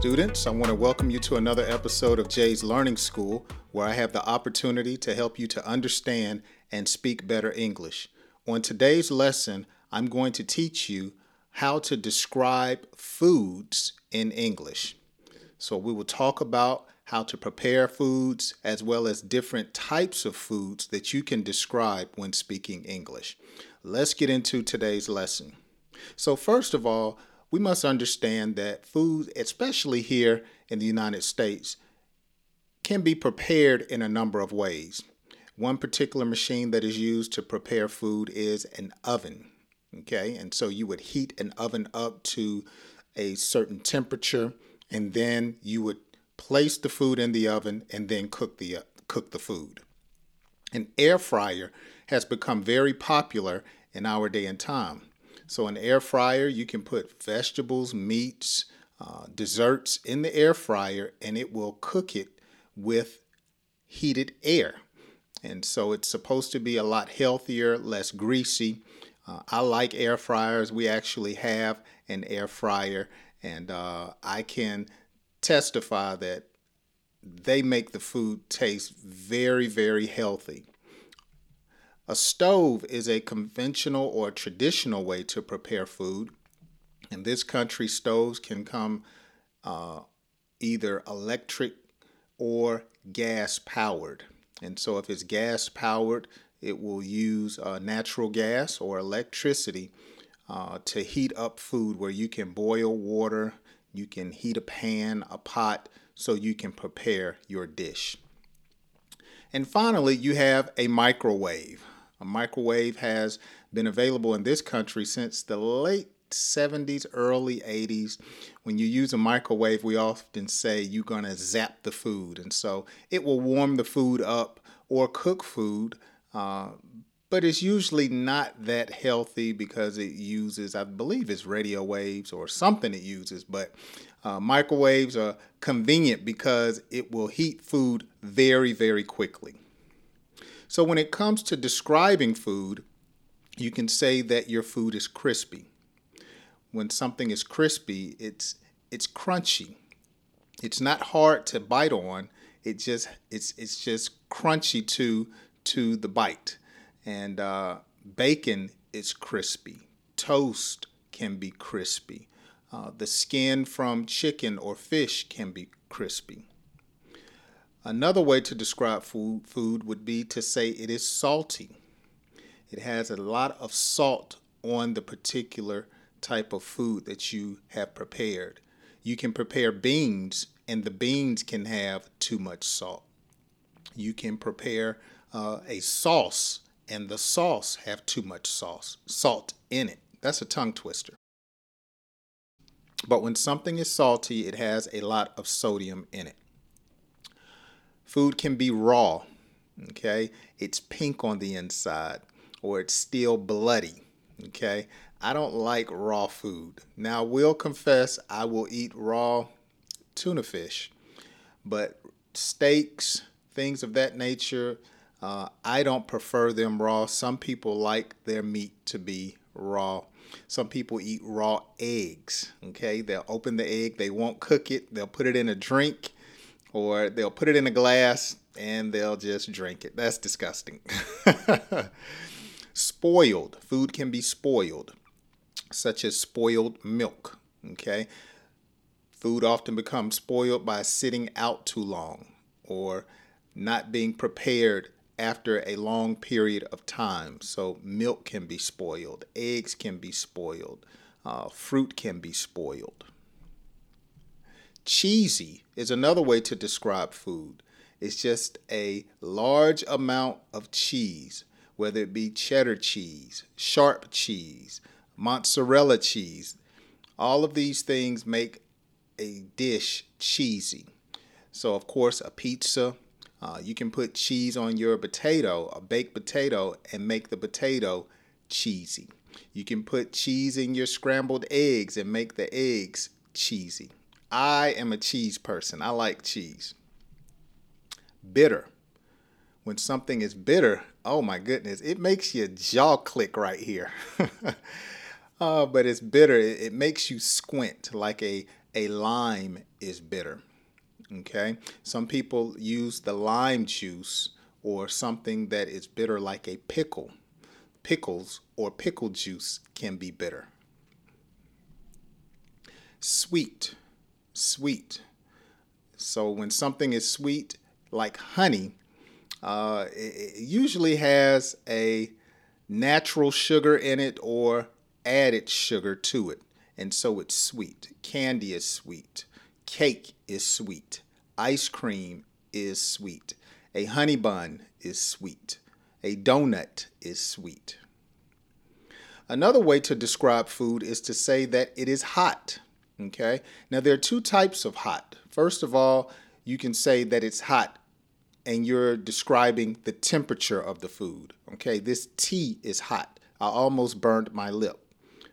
students. I want to welcome you to another episode of Jay's Learning School, where I have the opportunity to help you to understand and speak better English. On today's lesson, I'm going to teach you how to describe foods in English. So, we will talk about how to prepare foods as well as different types of foods that you can describe when speaking English. Let's get into today's lesson. So, first of all, we must understand that food, especially here in the United States, can be prepared in a number of ways. One particular machine that is used to prepare food is an oven. Okay, and so you would heat an oven up to a certain temperature, and then you would place the food in the oven and then cook the uh, cook the food. An air fryer has become very popular in our day and time. So, an air fryer, you can put vegetables, meats, uh, desserts in the air fryer, and it will cook it with heated air. And so, it's supposed to be a lot healthier, less greasy. Uh, I like air fryers. We actually have an air fryer, and uh, I can testify that they make the food taste very, very healthy. A stove is a conventional or traditional way to prepare food. In this country, stoves can come uh, either electric or gas powered. And so, if it's gas powered, it will use uh, natural gas or electricity uh, to heat up food where you can boil water, you can heat a pan, a pot, so you can prepare your dish. And finally, you have a microwave. A microwave has been available in this country since the late 70s, early 80s. When you use a microwave, we often say you're going to zap the food. And so it will warm the food up or cook food. Uh, but it's usually not that healthy because it uses, I believe it's radio waves or something it uses. But uh, microwaves are convenient because it will heat food very, very quickly. So when it comes to describing food, you can say that your food is crispy. When something is crispy, it's it's crunchy. It's not hard to bite on. It just it's it's just crunchy to to the bite. And uh, bacon is crispy. Toast can be crispy. Uh, the skin from chicken or fish can be crispy. Another way to describe food, food would be to say it is salty. It has a lot of salt on the particular type of food that you have prepared. You can prepare beans, and the beans can have too much salt. You can prepare uh, a sauce, and the sauce have too much sauce, salt in it. That's a tongue twister. But when something is salty, it has a lot of sodium in it. Food can be raw, okay? It's pink on the inside or it's still bloody, okay? I don't like raw food. Now, I will confess I will eat raw tuna fish, but steaks, things of that nature, uh, I don't prefer them raw. Some people like their meat to be raw. Some people eat raw eggs. Okay, they'll open the egg, they won't cook it, they'll put it in a drink, or they'll put it in a glass and they'll just drink it. That's disgusting. spoiled. Food can be spoiled, such as spoiled milk. Okay. Food often becomes spoiled by sitting out too long or not being prepared after a long period of time. So, milk can be spoiled, eggs can be spoiled, uh, fruit can be spoiled. Cheesy is another way to describe food. It's just a large amount of cheese, whether it be cheddar cheese, sharp cheese, mozzarella cheese. All of these things make a dish cheesy. So, of course, a pizza, uh, you can put cheese on your potato, a baked potato, and make the potato cheesy. You can put cheese in your scrambled eggs and make the eggs cheesy. I am a cheese person. I like cheese. Bitter. When something is bitter, oh my goodness, it makes your jaw click right here. uh, but it's bitter. It, it makes you squint like a a lime is bitter. Okay? Some people use the lime juice or something that is bitter like a pickle. Pickles or pickle juice can be bitter. Sweet. Sweet. So when something is sweet, like honey, uh, it, it usually has a natural sugar in it or added sugar to it. And so it's sweet. Candy is sweet. Cake is sweet. Ice cream is sweet. A honey bun is sweet. A donut is sweet. Another way to describe food is to say that it is hot. Okay? Now, there are two types of hot. First of all, you can say that it's hot and you're describing the temperature of the food. Okay, this tea is hot. I almost burned my lip.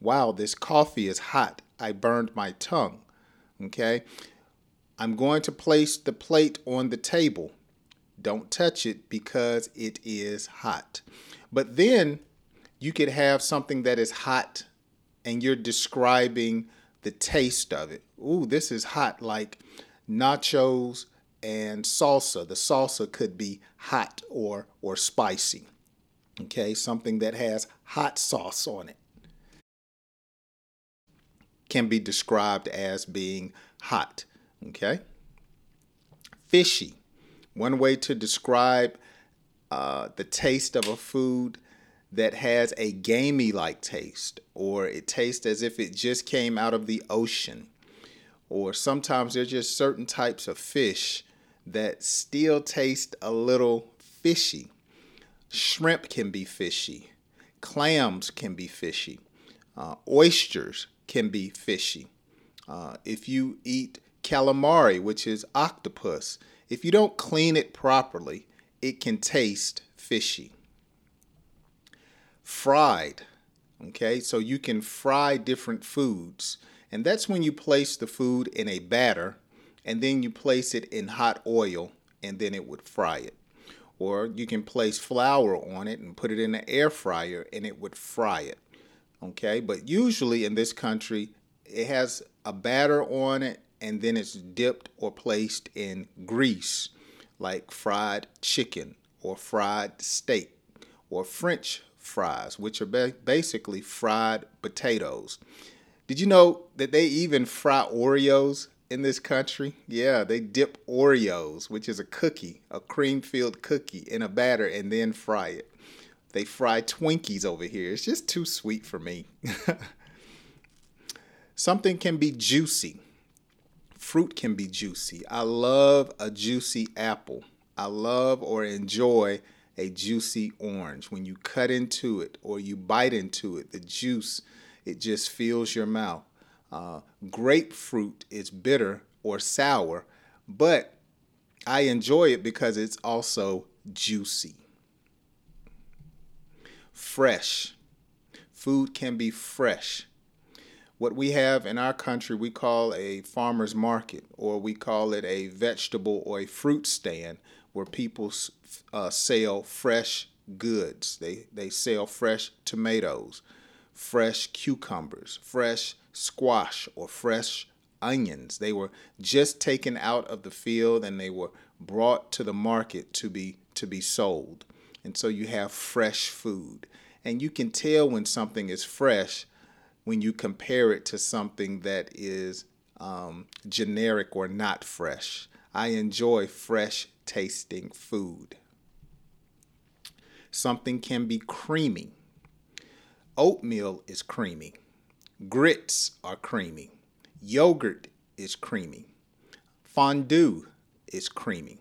Wow, this coffee is hot. I burned my tongue. Okay, I'm going to place the plate on the table. Don't touch it because it is hot. But then you could have something that is hot and you're describing the taste of it. Ooh, this is hot, like nachos and salsa. The salsa could be hot or or spicy. Okay, something that has hot sauce on it can be described as being hot. Okay, fishy. One way to describe uh, the taste of a food that has a gamey like taste, or it tastes as if it just came out of the ocean, or sometimes there's just certain types of fish that still taste a little fishy. Shrimp can be fishy, clams can be fishy, uh, oysters can be fishy. Uh, if you eat calamari, which is octopus, if you don't clean it properly, it can taste fishy. Fried, okay, so you can fry different foods, and that's when you place the food in a batter and then you place it in hot oil and then it would fry it. Or you can place flour on it and put it in an air fryer and it would fry it. Okay, but usually in this country, it has a batter on it and then it's dipped or placed in grease, like fried chicken or fried steak or French fries, which are basically fried potatoes. Did you know that they even fry Oreos in this country, yeah, they dip Oreos, which is a cookie, a cream filled cookie, in a batter and then fry it. They fry Twinkies over here. It's just too sweet for me. Something can be juicy. Fruit can be juicy. I love a juicy apple. I love or enjoy a juicy orange. When you cut into it or you bite into it, the juice, it just fills your mouth. Uh, grapefruit is bitter or sour, but I enjoy it because it's also juicy. Fresh. Food can be fresh. What we have in our country, we call a farmer's market, or we call it a vegetable or a fruit stand where people uh, sell fresh goods. They, they sell fresh tomatoes, fresh cucumbers, fresh squash or fresh onions. They were just taken out of the field and they were brought to the market to be to be sold. And so you have fresh food. And you can tell when something is fresh when you compare it to something that is um, generic or not fresh. I enjoy fresh tasting food. Something can be creamy. Oatmeal is creamy. Grits are creamy. Yogurt is creamy. Fondue is creamy.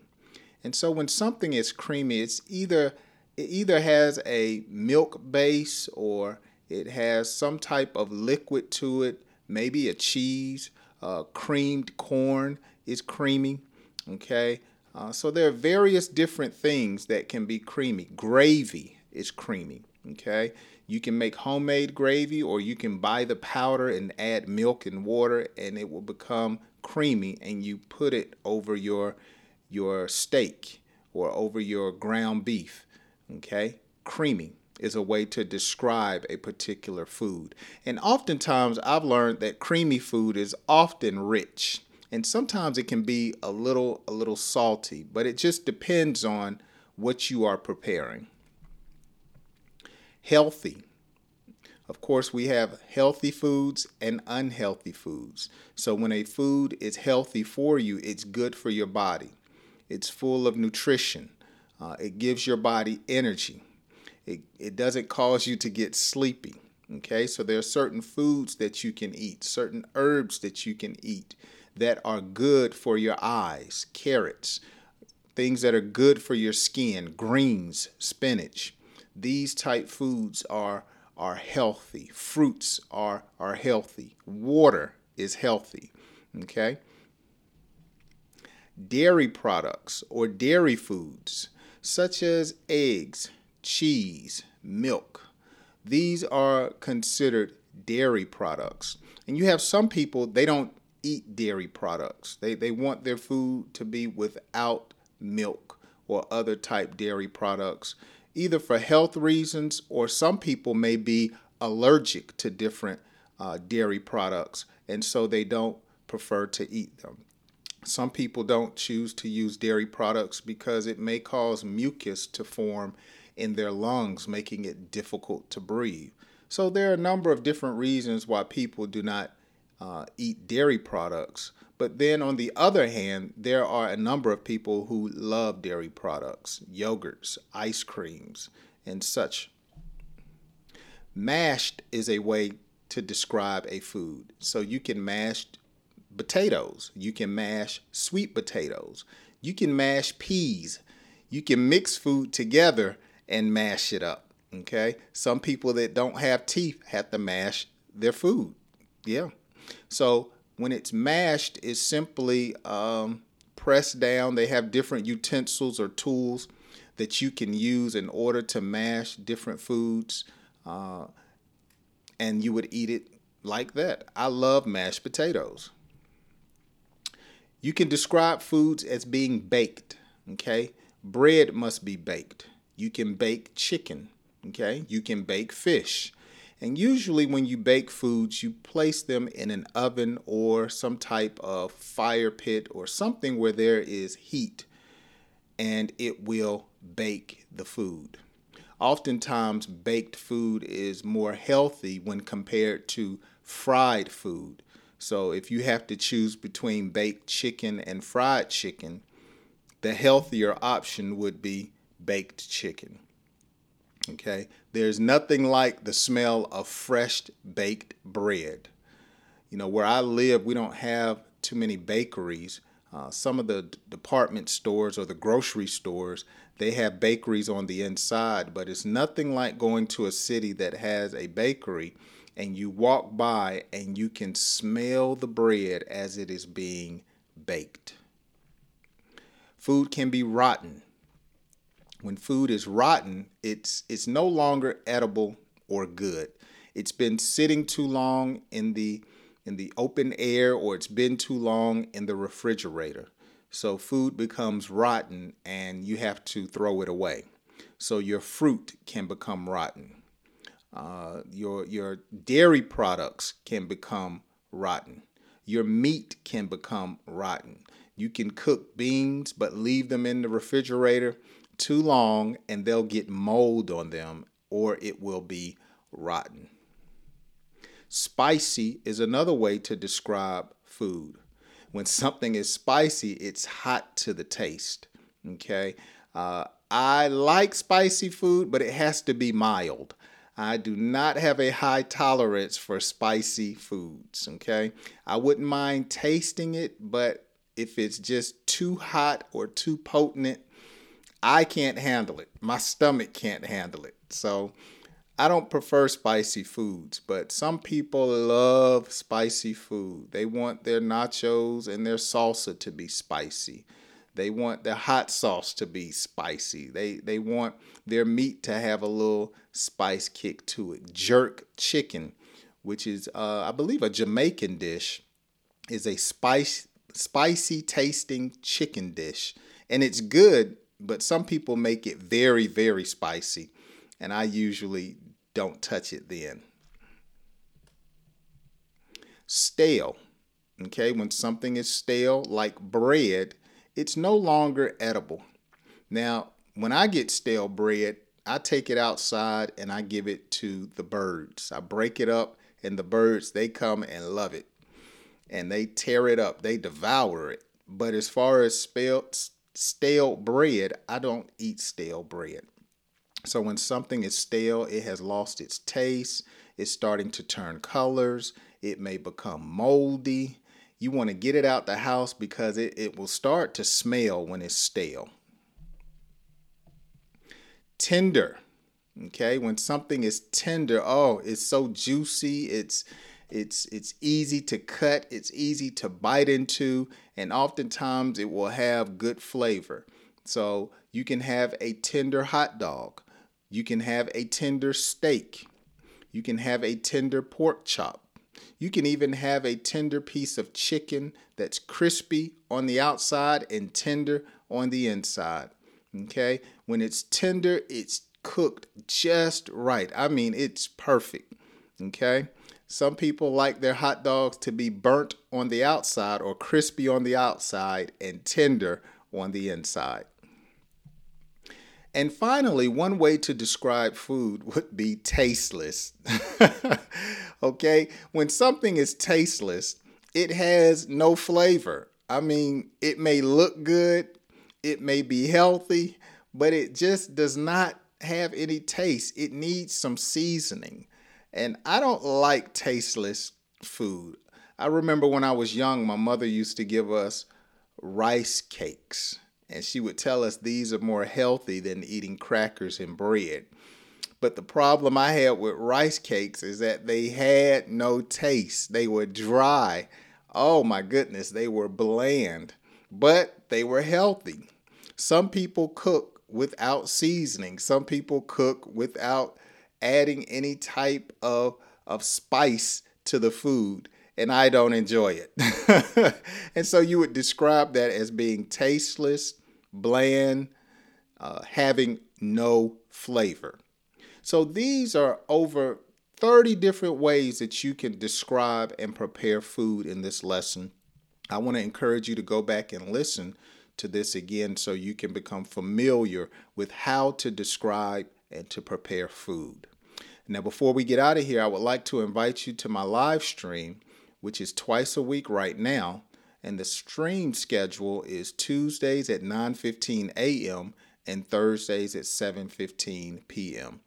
And so when something is creamy, it's either it either has a milk base or it has some type of liquid to it, maybe a cheese, uh, creamed corn is creamy. Okay, uh, so there are various different things that can be creamy. Gravy is creamy. Okay, you can make homemade gravy or you can buy the powder and add milk and water and it will become creamy and you put it over your your steak or over your ground beef. Okay? Creamy. is a way to describe a particular food. And oftentimes I've learned that creamy food is often rich. And sometimes it can be a little a little salty, but it just depends on what you are preparing. Healthy. Of course, we have healthy foods and unhealthy foods. So when a food is healthy for you, it's good for your body. It's full of nutrition. Uh, it gives your body energy. It, it doesn't cause you to get sleepy. Okay, so there are certain foods that you can eat, certain herbs that you can eat that are good for your eyes, carrots, things that are good for your skin, greens, spinach. These type foods are are healthy. Fruits are are healthy. Water is healthy. Okay? Dairy products or dairy foods such as eggs, cheese, milk. These are considered dairy products. And you have some people, they don't eat dairy products. They, they want their food to be without milk or other type dairy products, either for health reasons or some people may be allergic to different uh, dairy products. And so they don't prefer to eat them. Some people don't choose to use dairy products because it may cause mucus to form in their lungs, making it difficult to breathe. So there are a number of different reasons why people do not uh, eat dairy products. But then on the other hand, there are a number of people who love dairy products, yogurts, ice creams, and such. Mashed is a way to describe a food. So you can mash potatoes. You can mash sweet potatoes. You can mash peas. You can mix food together and mash it up. Okay. Some people that don't have teeth have to mash their food. Yeah. So when it's mashed, it's simply um, pressed down. They have different utensils or tools that you can use in order to mash different foods. Uh, and you would eat it like that. I love mashed potatoes. You can describe foods as being baked, okay? Bread must be baked. You can bake chicken, okay? You can bake fish. And usually, when you bake foods, you place them in an oven or some type of fire pit or something where there is heat and it will bake the food. Oftentimes, baked food is more healthy when compared to fried food. So if you have to choose between baked chicken and fried chicken, the healthier option would be baked chicken. Okay? There's nothing like the smell of fresh baked bread. You know, where I live, we don't have too many bakeries. Uh, some of the d- department stores or the grocery stores, they have bakeries on the inside, but it's nothing like going to a city that has a bakery and you walk by and you can smell the bread as it is being baked. Food can be rotten. When food is rotten, it's it's no longer edible or good. It's been sitting too long in the in the open air or it's been too long in the refrigerator. So food becomes rotten and you have to throw it away. So your fruit can become rotten. Uh, your your dairy products can become rotten. Your meat can become rotten. You can cook beans but leave them in the refrigerator too long and they'll get mold on them or it will be rotten. Spicy is another way to describe food. When something is spicy, it's hot to the taste. Okay. Uh, I like spicy food, but it has to be mild. I do not have a high tolerance for spicy foods, okay? I wouldn't mind tasting it, but if it's just too hot or too potent, I can't handle it. My stomach can't handle it. So I don't prefer spicy foods, but some people love spicy food. They want their nachos and their salsa to be spicy. They want their hot sauce to be spicy. They they want their meat to have a little spice kick to it. Jerk chicken, which is uh, I believe a Jamaican dish, is a spice spicy tasting chicken dish, and it's good. But some people make it very very spicy, and I usually don't touch it then. Stale. Okay, when something is stale, like bread, it's no longer edible. Now, when I get stale bread, I take it outside and I give it to the birds. I break it up, and the birds, they come and love it. And they tear it up, they devour it. But as far as stale, stale bread, I don't eat stale bread. So when something is stale, it has lost its taste, it's starting to turn colors, it may become moldy. You want to get it out the house because it, it will start to smell when it's stale. Tender. Okay, when something is tender, oh, it's so juicy, it's it's it's easy to cut, it's easy to bite into, and oftentimes it will have good flavor. So you can have a tender hot dog, you can have a tender steak, you can have a tender pork chop. You can even have a tender piece of chicken that's crispy on the outside and tender on the inside. Okay? When it's tender, it's cooked just right. I mean, it's perfect. Okay? Some people like their hot dogs to be burnt on the outside or crispy on the outside and tender on the inside. And finally, one way to describe food would be tasteless. okay? When something is tasteless, it has no flavor. I mean, it may look good, it may be healthy, but it just does not have any taste. It needs some seasoning. And I don't like tasteless food. I remember when I was young, my mother used to give us rice cakes. And she would tell us these are more healthy than eating crackers and bread. But the problem I had with rice cakes is that they had no taste. They were dry. Oh my goodness, they were bland, but they were healthy. Some people cook without seasoning, some people cook without adding any type of, of spice to the food, and I don't enjoy it. and so you would describe that as being tasteless, bland, uh, having no flavor. So these are over 30 different ways that you can describe and prepare food in this lesson. I want to encourage you to go back and listen to this again so you can become familiar with how to describe and to prepare food. Now, before we get out of here, I would like to invite you to my live stream, which is twice a week right now. And the stream schedule is Tuesdays at 9:15 a.m. and Thursdays at 7:15 p.m.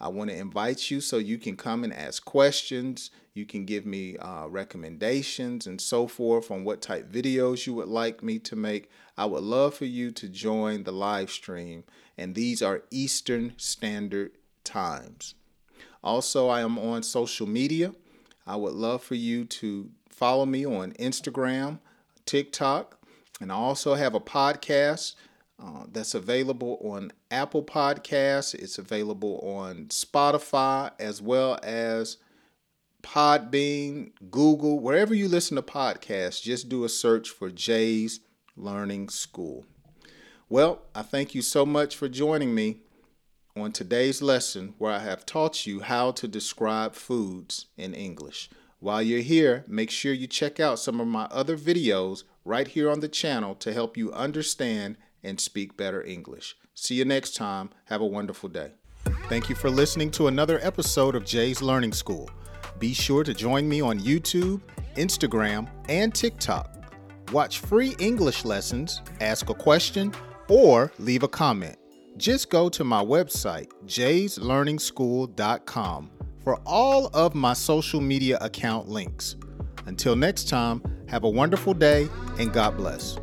I want to invite you so you can come and ask questions. You can give me uh, recommendations and so forth on what type videos you would like me to make. I would love for you to join the live stream, and these are Eastern Standard Times. Also, I am on social media. I would love for you to follow me on Instagram, TikTok, and I also have a podcast uh, that's available on Apple Podcasts. It's available on Spotify as well as Podbean, Google, wherever you listen to podcasts. Just do a search for Jay's Learning School. Well, I thank you so much for joining me on today's lesson where I have taught you how to describe foods in English. While you're here, make sure you check out some of my other videos right here on the channel to help you understand and speak better English. See you next time. Have a wonderful day. Thank you for listening to another episode of Jay's Learning School. Be sure to join me on YouTube, Instagram, and TikTok. Watch free English lessons, ask a question, or leave a comment. Just go to my website, jayslearningschool.com, for all of my social media account links. Until next time, have a wonderful day and God bless.